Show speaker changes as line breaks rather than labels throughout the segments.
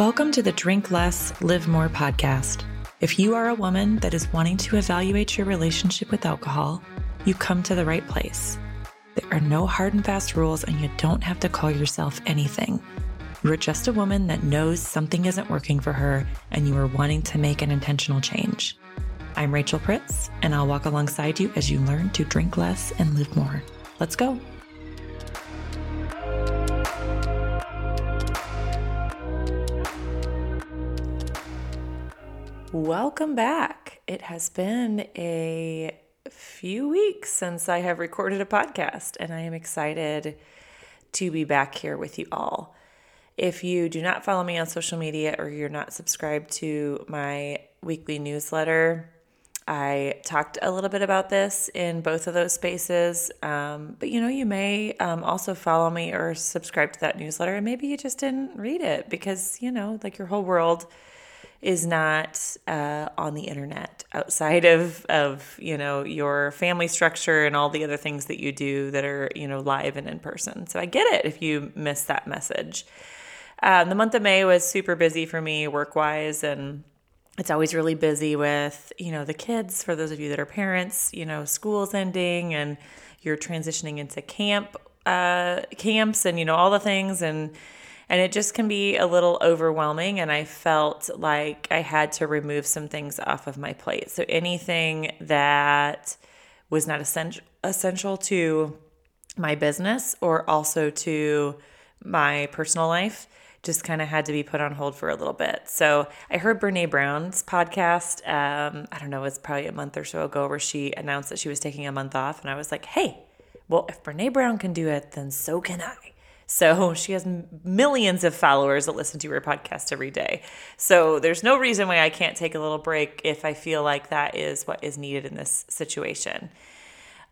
Welcome to the Drink Less, Live More podcast. If you are a woman that is wanting to evaluate your relationship with alcohol, you come to the right place. There are no hard and fast rules, and you don't have to call yourself anything. You are just a woman that knows something isn't working for her and you are wanting to make an intentional change. I'm Rachel Pritz, and I'll walk alongside you as you learn to drink less and live more. Let's go. Welcome back. It has been a few weeks since I have recorded a podcast, and I am excited to be back here with you all. If you do not follow me on social media or you're not subscribed to my weekly newsletter, I talked a little bit about this in both of those spaces. Um, but you know, you may um, also follow me or subscribe to that newsletter, and maybe you just didn't read it because you know, like your whole world is not uh, on the internet outside of of you know your family structure and all the other things that you do that are you know live and in person. So I get it if you miss that message. Um, the month of May was super busy for me work wise, and it's always really busy with, you know, the kids. For those of you that are parents, you know, school's ending and you're transitioning into camp uh, camps and you know all the things and and it just can be a little overwhelming and i felt like i had to remove some things off of my plate so anything that was not essential essential to my business or also to my personal life just kind of had to be put on hold for a little bit. So I heard Brene Brown's podcast. Um, I don't know, it was probably a month or so ago where she announced that she was taking a month off. And I was like, hey, well, if Brene Brown can do it, then so can I. So she has millions of followers that listen to her podcast every day. So there's no reason why I can't take a little break if I feel like that is what is needed in this situation.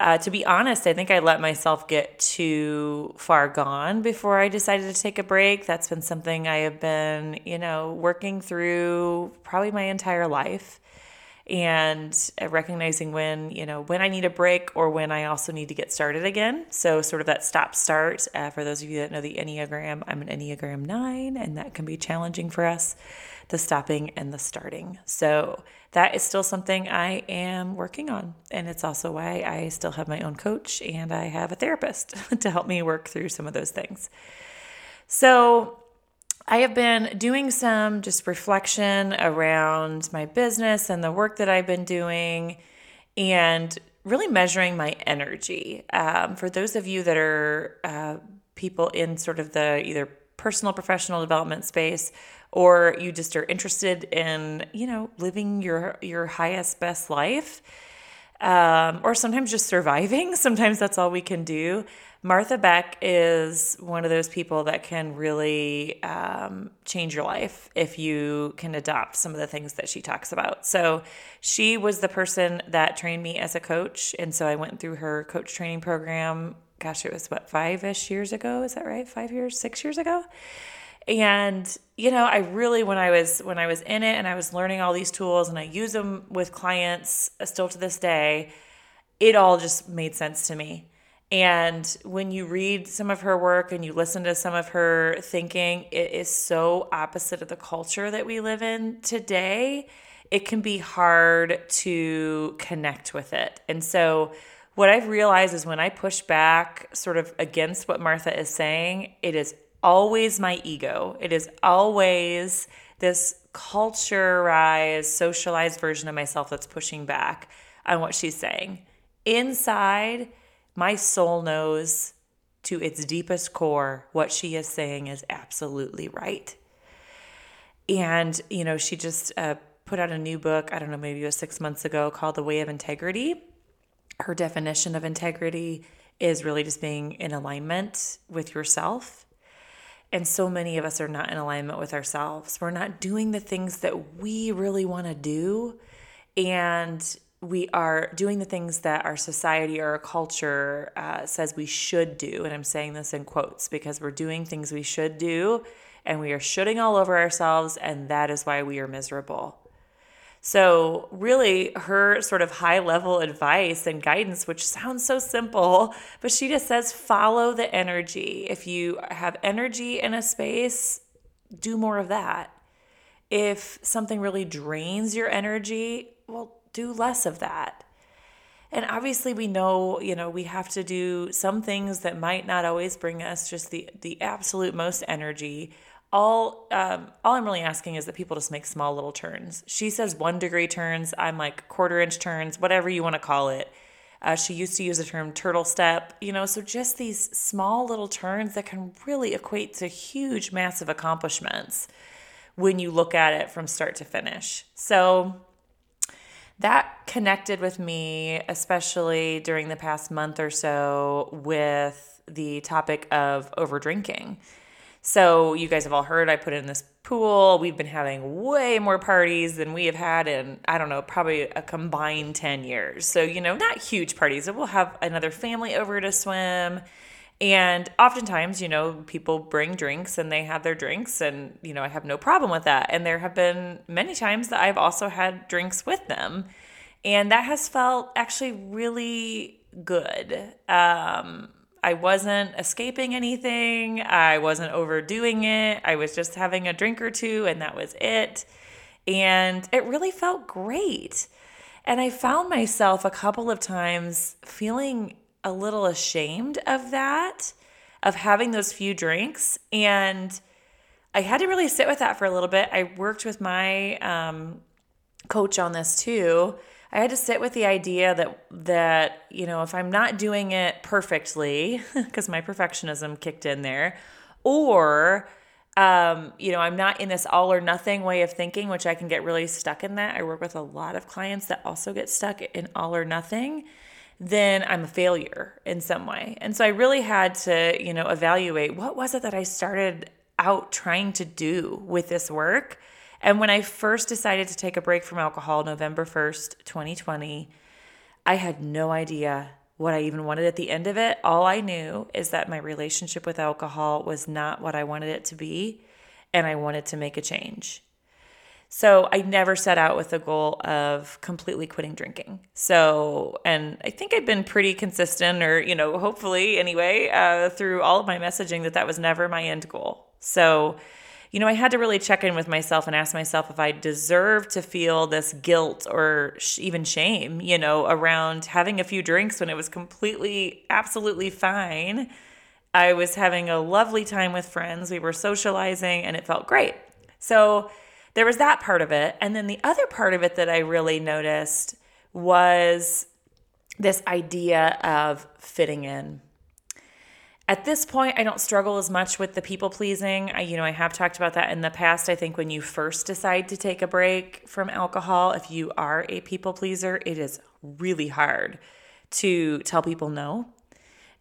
Uh, to be honest, I think I let myself get too far gone before I decided to take a break. That's been something I have been, you know, working through probably my entire life and recognizing when, you know, when I need a break or when I also need to get started again. So, sort of that stop start. Uh, for those of you that know the Enneagram, I'm an Enneagram 9, and that can be challenging for us the stopping and the starting. So, that is still something I am working on. And it's also why I still have my own coach and I have a therapist to help me work through some of those things. So, I have been doing some just reflection around my business and the work that I've been doing and really measuring my energy. Um, for those of you that are uh, people in sort of the either personal professional development space or you just are interested in you know living your your highest best life um, or sometimes just surviving sometimes that's all we can do martha beck is one of those people that can really um, change your life if you can adopt some of the things that she talks about. So she was the person that trained me as a coach and so i went through her coach training program. Gosh it was what five-ish years ago? Is that right? Five years? Six years ago? And you know i really when i was when i was in it and i was learning all these tools and i use them with clients still to this day it all just made sense to me and when you read some of her work and you listen to some of her thinking it is so opposite of the culture that we live in today it can be hard to connect with it and so what I've realized is when I push back sort of against what Martha is saying, it is always my ego. It is always this culturized, socialized version of myself that's pushing back on what she's saying. Inside, my soul knows to its deepest core what she is saying is absolutely right. And, you know, she just uh, put out a new book, I don't know, maybe it was six months ago, called The Way of Integrity. Her definition of integrity is really just being in alignment with yourself and so many of us are not in alignment with ourselves. We're not doing the things that we really want to do. And we are doing the things that our society or our culture uh, says we should do. And I'm saying this in quotes because we're doing things we should do and we are shooting all over ourselves. And that is why we are miserable. So, really, her sort of high level advice and guidance, which sounds so simple, but she just says follow the energy. If you have energy in a space, do more of that. If something really drains your energy, well, do less of that. And obviously we know, you know, we have to do some things that might not always bring us just the the absolute most energy. All um, all I'm really asking is that people just make small little turns. She says one degree turns. I'm like quarter inch turns, whatever you want to call it. Uh, she used to use the term turtle step, you know, so just these small little turns that can really equate to huge, massive accomplishments when you look at it from start to finish. So that connected with me, especially during the past month or so, with the topic of over drinking. So, you guys have all heard I put in this pool. We've been having way more parties than we have had in, I don't know, probably a combined 10 years. So, you know, not huge parties. We'll have another family over to swim and oftentimes, you know, people bring drinks and they have their drinks, and, you know, I have no problem with that. And there have been many times that I've also had drinks with them. And that has felt actually really good. Um, I wasn't escaping anything, I wasn't overdoing it. I was just having a drink or two, and that was it. And it really felt great. And I found myself a couple of times feeling a little ashamed of that, of having those few drinks. And I had to really sit with that for a little bit. I worked with my um, coach on this too. I had to sit with the idea that that you know if I'm not doing it perfectly because my perfectionism kicked in there, or um, you know I'm not in this all or nothing way of thinking, which I can get really stuck in that. I work with a lot of clients that also get stuck in all or nothing then I'm a failure in some way. And so I really had to, you know, evaluate what was it that I started out trying to do with this work. And when I first decided to take a break from alcohol, November 1st, 2020, I had no idea what I even wanted at the end of it. All I knew is that my relationship with alcohol was not what I wanted it to be, and I wanted to make a change. So I never set out with the goal of completely quitting drinking. So, and I think I've been pretty consistent, or, you know, hopefully anyway, uh, through all of my messaging that that was never my end goal. So, you know, I had to really check in with myself and ask myself if I deserve to feel this guilt or sh- even shame, you know, around having a few drinks when it was completely, absolutely fine. I was having a lovely time with friends. We were socializing and it felt great. So, there was that part of it. And then the other part of it that I really noticed was this idea of fitting in. At this point, I don't struggle as much with the people pleasing. I, you know, I have talked about that in the past. I think when you first decide to take a break from alcohol, if you are a people pleaser, it is really hard to tell people no.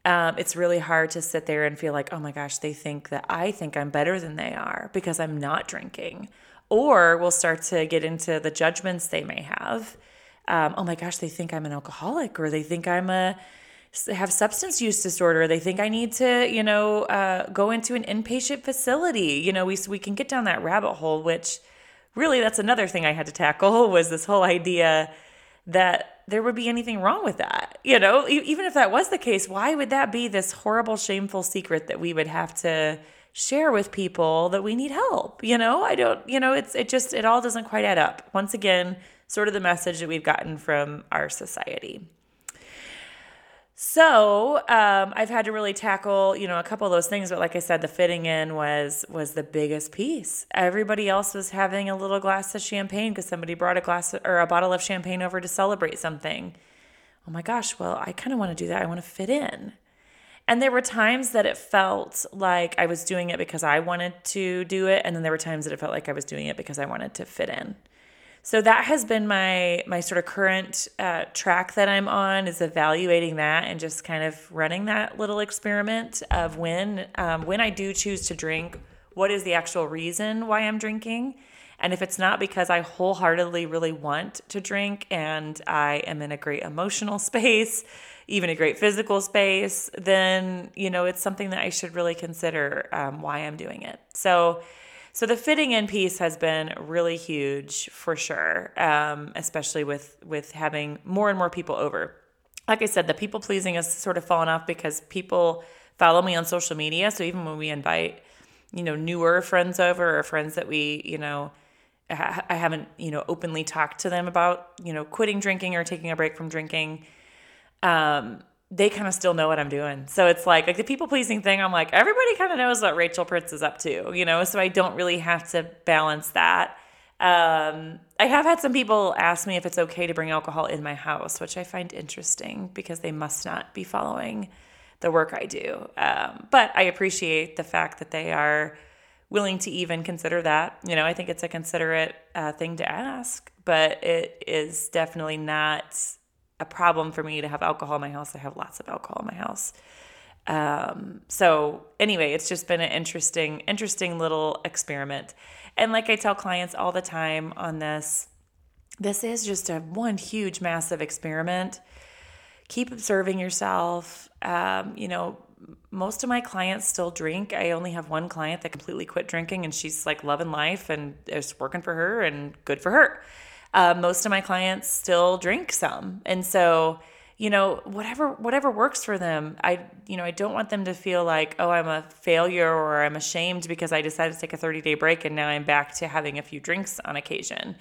Um, it's really hard to sit there and feel like, oh my gosh, they think that I think I'm better than they are because I'm not drinking or we'll start to get into the judgments they may have. Um, oh my gosh, they think I'm an alcoholic, or they think I'm a have substance use disorder. They think I need to, you know, uh, go into an inpatient facility. You know, we we can get down that rabbit hole, which really that's another thing I had to tackle was this whole idea that there would be anything wrong with that. You know, even if that was the case, why would that be this horrible, shameful secret that we would have to share with people that we need help. You know, I don't, you know, it's, it just, it all doesn't quite add up. Once again, sort of the message that we've gotten from our society. So um, I've had to really tackle, you know, a couple of those things. But like I said, the fitting in was was the biggest piece. Everybody else was having a little glass of champagne because somebody brought a glass or a bottle of champagne over to celebrate something. Oh my gosh! Well, I kind of want to do that. I want to fit in. And there were times that it felt like I was doing it because I wanted to do it, and then there were times that it felt like I was doing it because I wanted to fit in. So that has been my my sort of current uh, track that I'm on is evaluating that and just kind of running that little experiment of when um, when I do choose to drink, what is the actual reason why I'm drinking, and if it's not because I wholeheartedly really want to drink and I am in a great emotional space even a great physical space, then you know it's something that I should really consider um, why I'm doing it. So, so the fitting in piece has been really huge for sure, um, especially with with having more and more people over. Like I said, the people pleasing has sort of fallen off because people follow me on social media. So even when we invite you know, newer friends over or friends that we, you know, I haven't, you know, openly talked to them about, you know, quitting drinking or taking a break from drinking. Um, they kind of still know what I'm doing. So it's like like the people pleasing thing, I'm like, everybody kind of knows what Rachel Pritz is up to, you know, so I don't really have to balance that. Um, I have had some people ask me if it's okay to bring alcohol in my house, which I find interesting because they must not be following the work I do. Um, but I appreciate the fact that they are willing to even consider that. You know, I think it's a considerate uh, thing to ask, but it is definitely not a problem for me to have alcohol in my house. I have lots of alcohol in my house. Um, so anyway, it's just been an interesting, interesting little experiment. And like I tell clients all the time on this, this is just a one huge, massive experiment. Keep observing yourself. Um, you know, most of my clients still drink. I only have one client that completely quit drinking and she's like loving life and it's working for her and good for her. Uh, most of my clients still drink some. And so, you know, whatever whatever works for them. I you know, I don't want them to feel like, "Oh, I'm a failure or I'm ashamed because I decided to take a 30-day break and now I'm back to having a few drinks on occasion."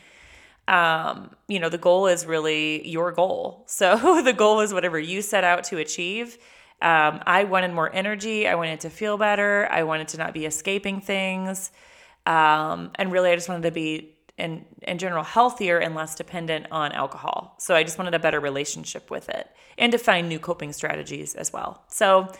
Um, you know, the goal is really your goal. So the goal is whatever you set out to achieve um, I wanted more energy. I wanted to feel better. I wanted to not be escaping things. Um, and really, I just wanted to be, in, in general, healthier and less dependent on alcohol. So I just wanted a better relationship with it and to find new coping strategies as well. So,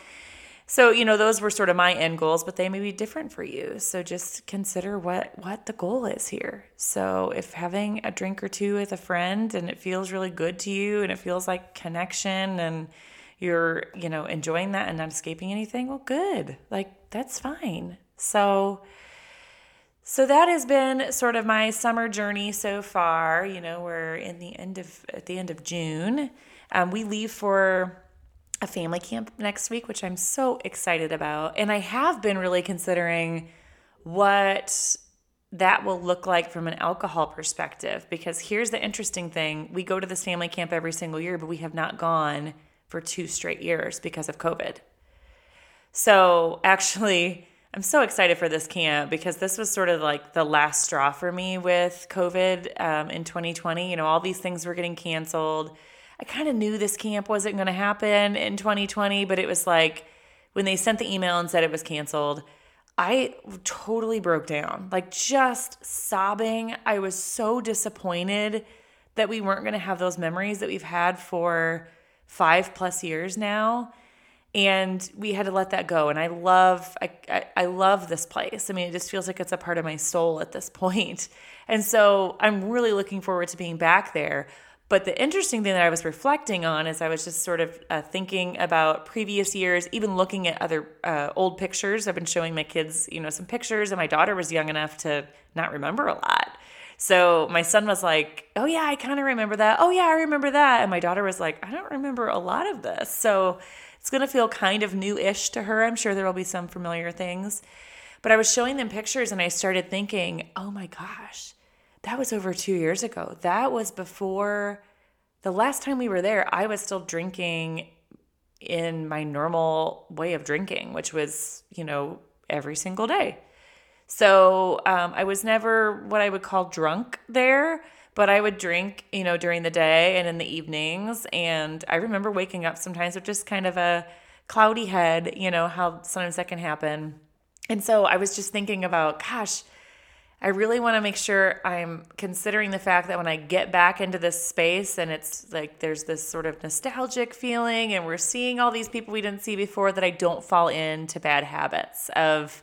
so you know, those were sort of my end goals, but they may be different for you. So just consider what what the goal is here. So if having a drink or two with a friend and it feels really good to you and it feels like connection and you're, you know, enjoying that and not escaping anything, well, good. Like, that's fine. So, so that has been sort of my summer journey so far. You know, we're in the end of at the end of June. Um, we leave for a family camp next week, which I'm so excited about. And I have been really considering what that will look like from an alcohol perspective because here's the interesting thing we go to this family camp every single year but we have not gone for two straight years because of COVID. So actually, I'm so excited for this camp because this was sort of like the last straw for me with COVID um, in 2020. You know, all these things were getting canceled. I kind of knew this camp wasn't going to happen in 2020, but it was like when they sent the email and said it was canceled, I totally broke down, like just sobbing. I was so disappointed that we weren't going to have those memories that we've had for five plus years now and we had to let that go and i love I, I, I, love this place i mean it just feels like it's a part of my soul at this point and so i'm really looking forward to being back there but the interesting thing that i was reflecting on is i was just sort of uh, thinking about previous years even looking at other uh, old pictures i've been showing my kids you know some pictures and my daughter was young enough to not remember a lot so my son was like, Oh, yeah, I kind of remember that. Oh, yeah, I remember that. And my daughter was like, I don't remember a lot of this. So it's going to feel kind of new ish to her. I'm sure there will be some familiar things. But I was showing them pictures and I started thinking, Oh my gosh, that was over two years ago. That was before the last time we were there. I was still drinking in my normal way of drinking, which was, you know, every single day. So um, I was never what I would call drunk there, but I would drink, you know, during the day and in the evenings. And I remember waking up sometimes with just kind of a cloudy head, you know, how sometimes that can happen. And so I was just thinking about, gosh, I really want to make sure I'm considering the fact that when I get back into this space and it's like there's this sort of nostalgic feeling and we're seeing all these people we didn't see before, that I don't fall into bad habits of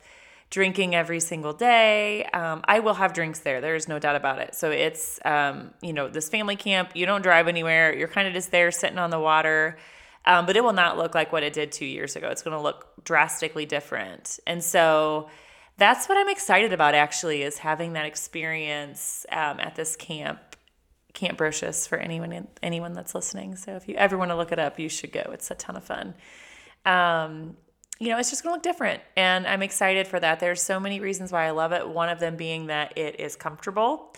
drinking every single day. Um, I will have drinks there. There is no doubt about it. So it's, um, you know, this family camp, you don't drive anywhere. You're kind of just there sitting on the water. Um, but it will not look like what it did two years ago. It's going to look drastically different. And so that's what I'm excited about actually is having that experience um, at this camp. Camp Brocious for anyone anyone that's listening. So if you ever want to look it up, you should go. It's a ton of fun. Um, you know, it's just going to look different. And I'm excited for that. There's so many reasons why I love it. One of them being that it is comfortable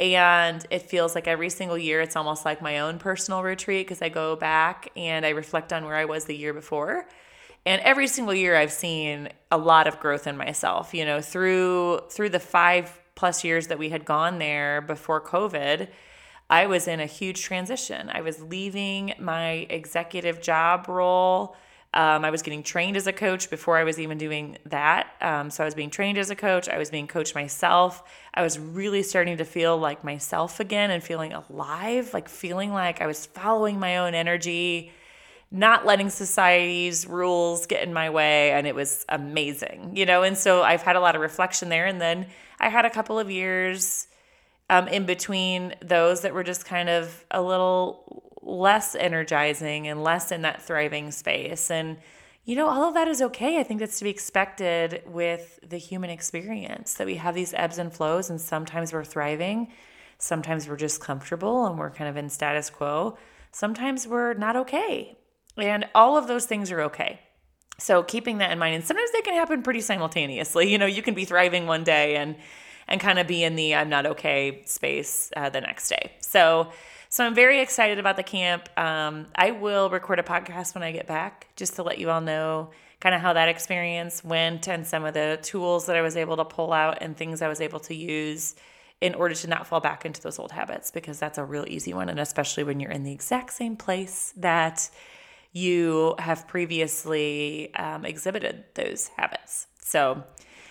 and it feels like every single year it's almost like my own personal retreat because I go back and I reflect on where I was the year before. And every single year I've seen a lot of growth in myself, you know, through through the 5 plus years that we had gone there before COVID. I was in a huge transition. I was leaving my executive job role um, I was getting trained as a coach before I was even doing that. Um, so I was being trained as a coach. I was being coached myself. I was really starting to feel like myself again and feeling alive, like feeling like I was following my own energy, not letting society's rules get in my way. And it was amazing, you know? And so I've had a lot of reflection there. And then I had a couple of years um, in between those that were just kind of a little less energizing and less in that thriving space. And, you know, all of that is okay. I think that's to be expected with the human experience that we have these ebbs and flows, and sometimes we're thriving, sometimes we're just comfortable and we're kind of in status quo, sometimes we're not okay. And all of those things are okay. So keeping that in mind, and sometimes they can happen pretty simultaneously. You know, you can be thriving one day and and kind of be in the I'm not okay space uh, the next day. So so I'm very excited about the camp. Um, I will record a podcast when I get back just to let you all know kind of how that experience went and some of the tools that I was able to pull out and things I was able to use in order to not fall back into those old habits because that's a real easy one. And especially when you're in the exact same place that you have previously um, exhibited those habits. So,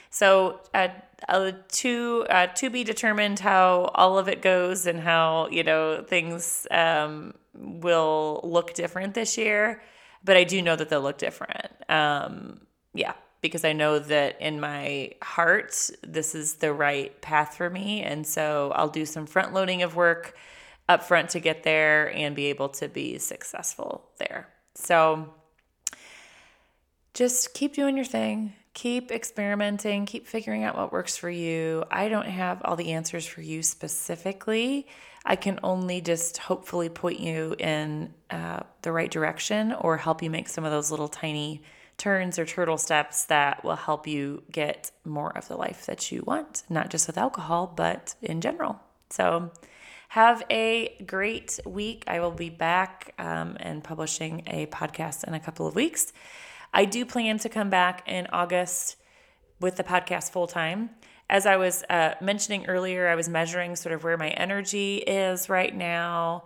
so uh, uh, to uh, to be determined how all of it goes and how you know things um, will look different this year. But I do know that they'll look different. Um, yeah, because I know that in my heart this is the right path for me, and so I'll do some front loading of work up front to get there and be able to be successful there. So just keep doing your thing keep experimenting, keep figuring out what works for you. I don't have all the answers for you specifically. I can only just hopefully point you in uh, the right direction or help you make some of those little tiny turns or turtle steps that will help you get more of the life that you want, not just with alcohol, but in general. So, have a great week. I will be back um, and publishing a podcast in a couple of weeks. I do plan to come back in August with the podcast full time. As I was uh, mentioning earlier, I was measuring sort of where my energy is right now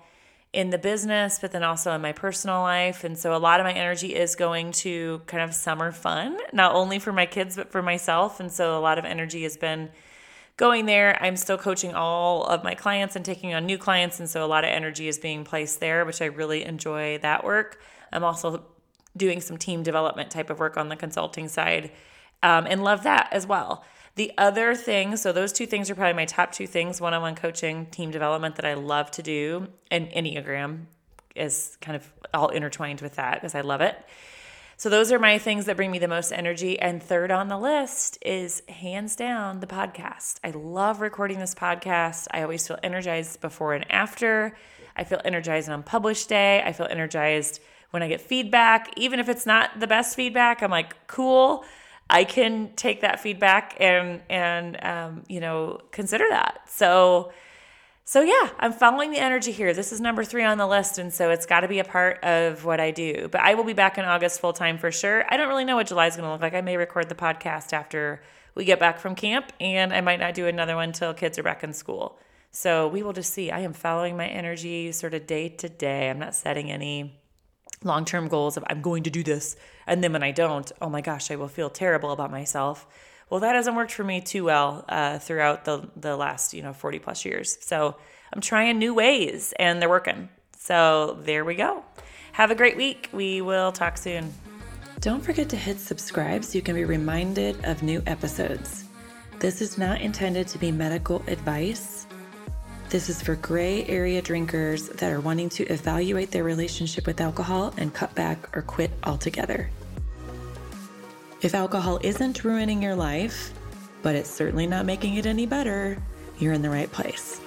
in the business, but then also in my personal life. And so a lot of my energy is going to kind of summer fun, not only for my kids, but for myself. And so a lot of energy has been going there. I'm still coaching all of my clients and taking on new clients. And so a lot of energy is being placed there, which I really enjoy that work. I'm also doing some team development type of work on the consulting side um, and love that as well. The other thing, so those two things are probably my top two things one on one coaching, team development that I love to do, and Enneagram is kind of all intertwined with that because I love it. So those are my things that bring me the most energy. And third on the list is hands down the podcast. I love recording this podcast. I always feel energized before and after. I feel energized on published day. I feel energized when I get feedback, even if it's not the best feedback, I'm like, cool. I can take that feedback and and um, you know consider that. So so yeah, I'm following the energy here. This is number three on the list, and so it's got to be a part of what I do. But I will be back in August full time for sure. I don't really know what July is going to look like. I may record the podcast after we get back from camp, and I might not do another one until kids are back in school. So we will just see. I am following my energy sort of day to day. I'm not setting any long term goals of I'm going to do this. And then when I don't, oh my gosh, I will feel terrible about myself. Well, that hasn't worked for me too well uh, throughout the, the last, you know, 40 plus years. So I'm trying new ways and they're working. So there we go. Have a great week. We will talk soon. Don't forget to hit subscribe so you can be reminded of new episodes. This is not intended to be medical advice. This is for gray area drinkers that are wanting to evaluate their relationship with alcohol and cut back or quit altogether. If alcohol isn't ruining your life, but it's certainly not making it any better, you're in the right place.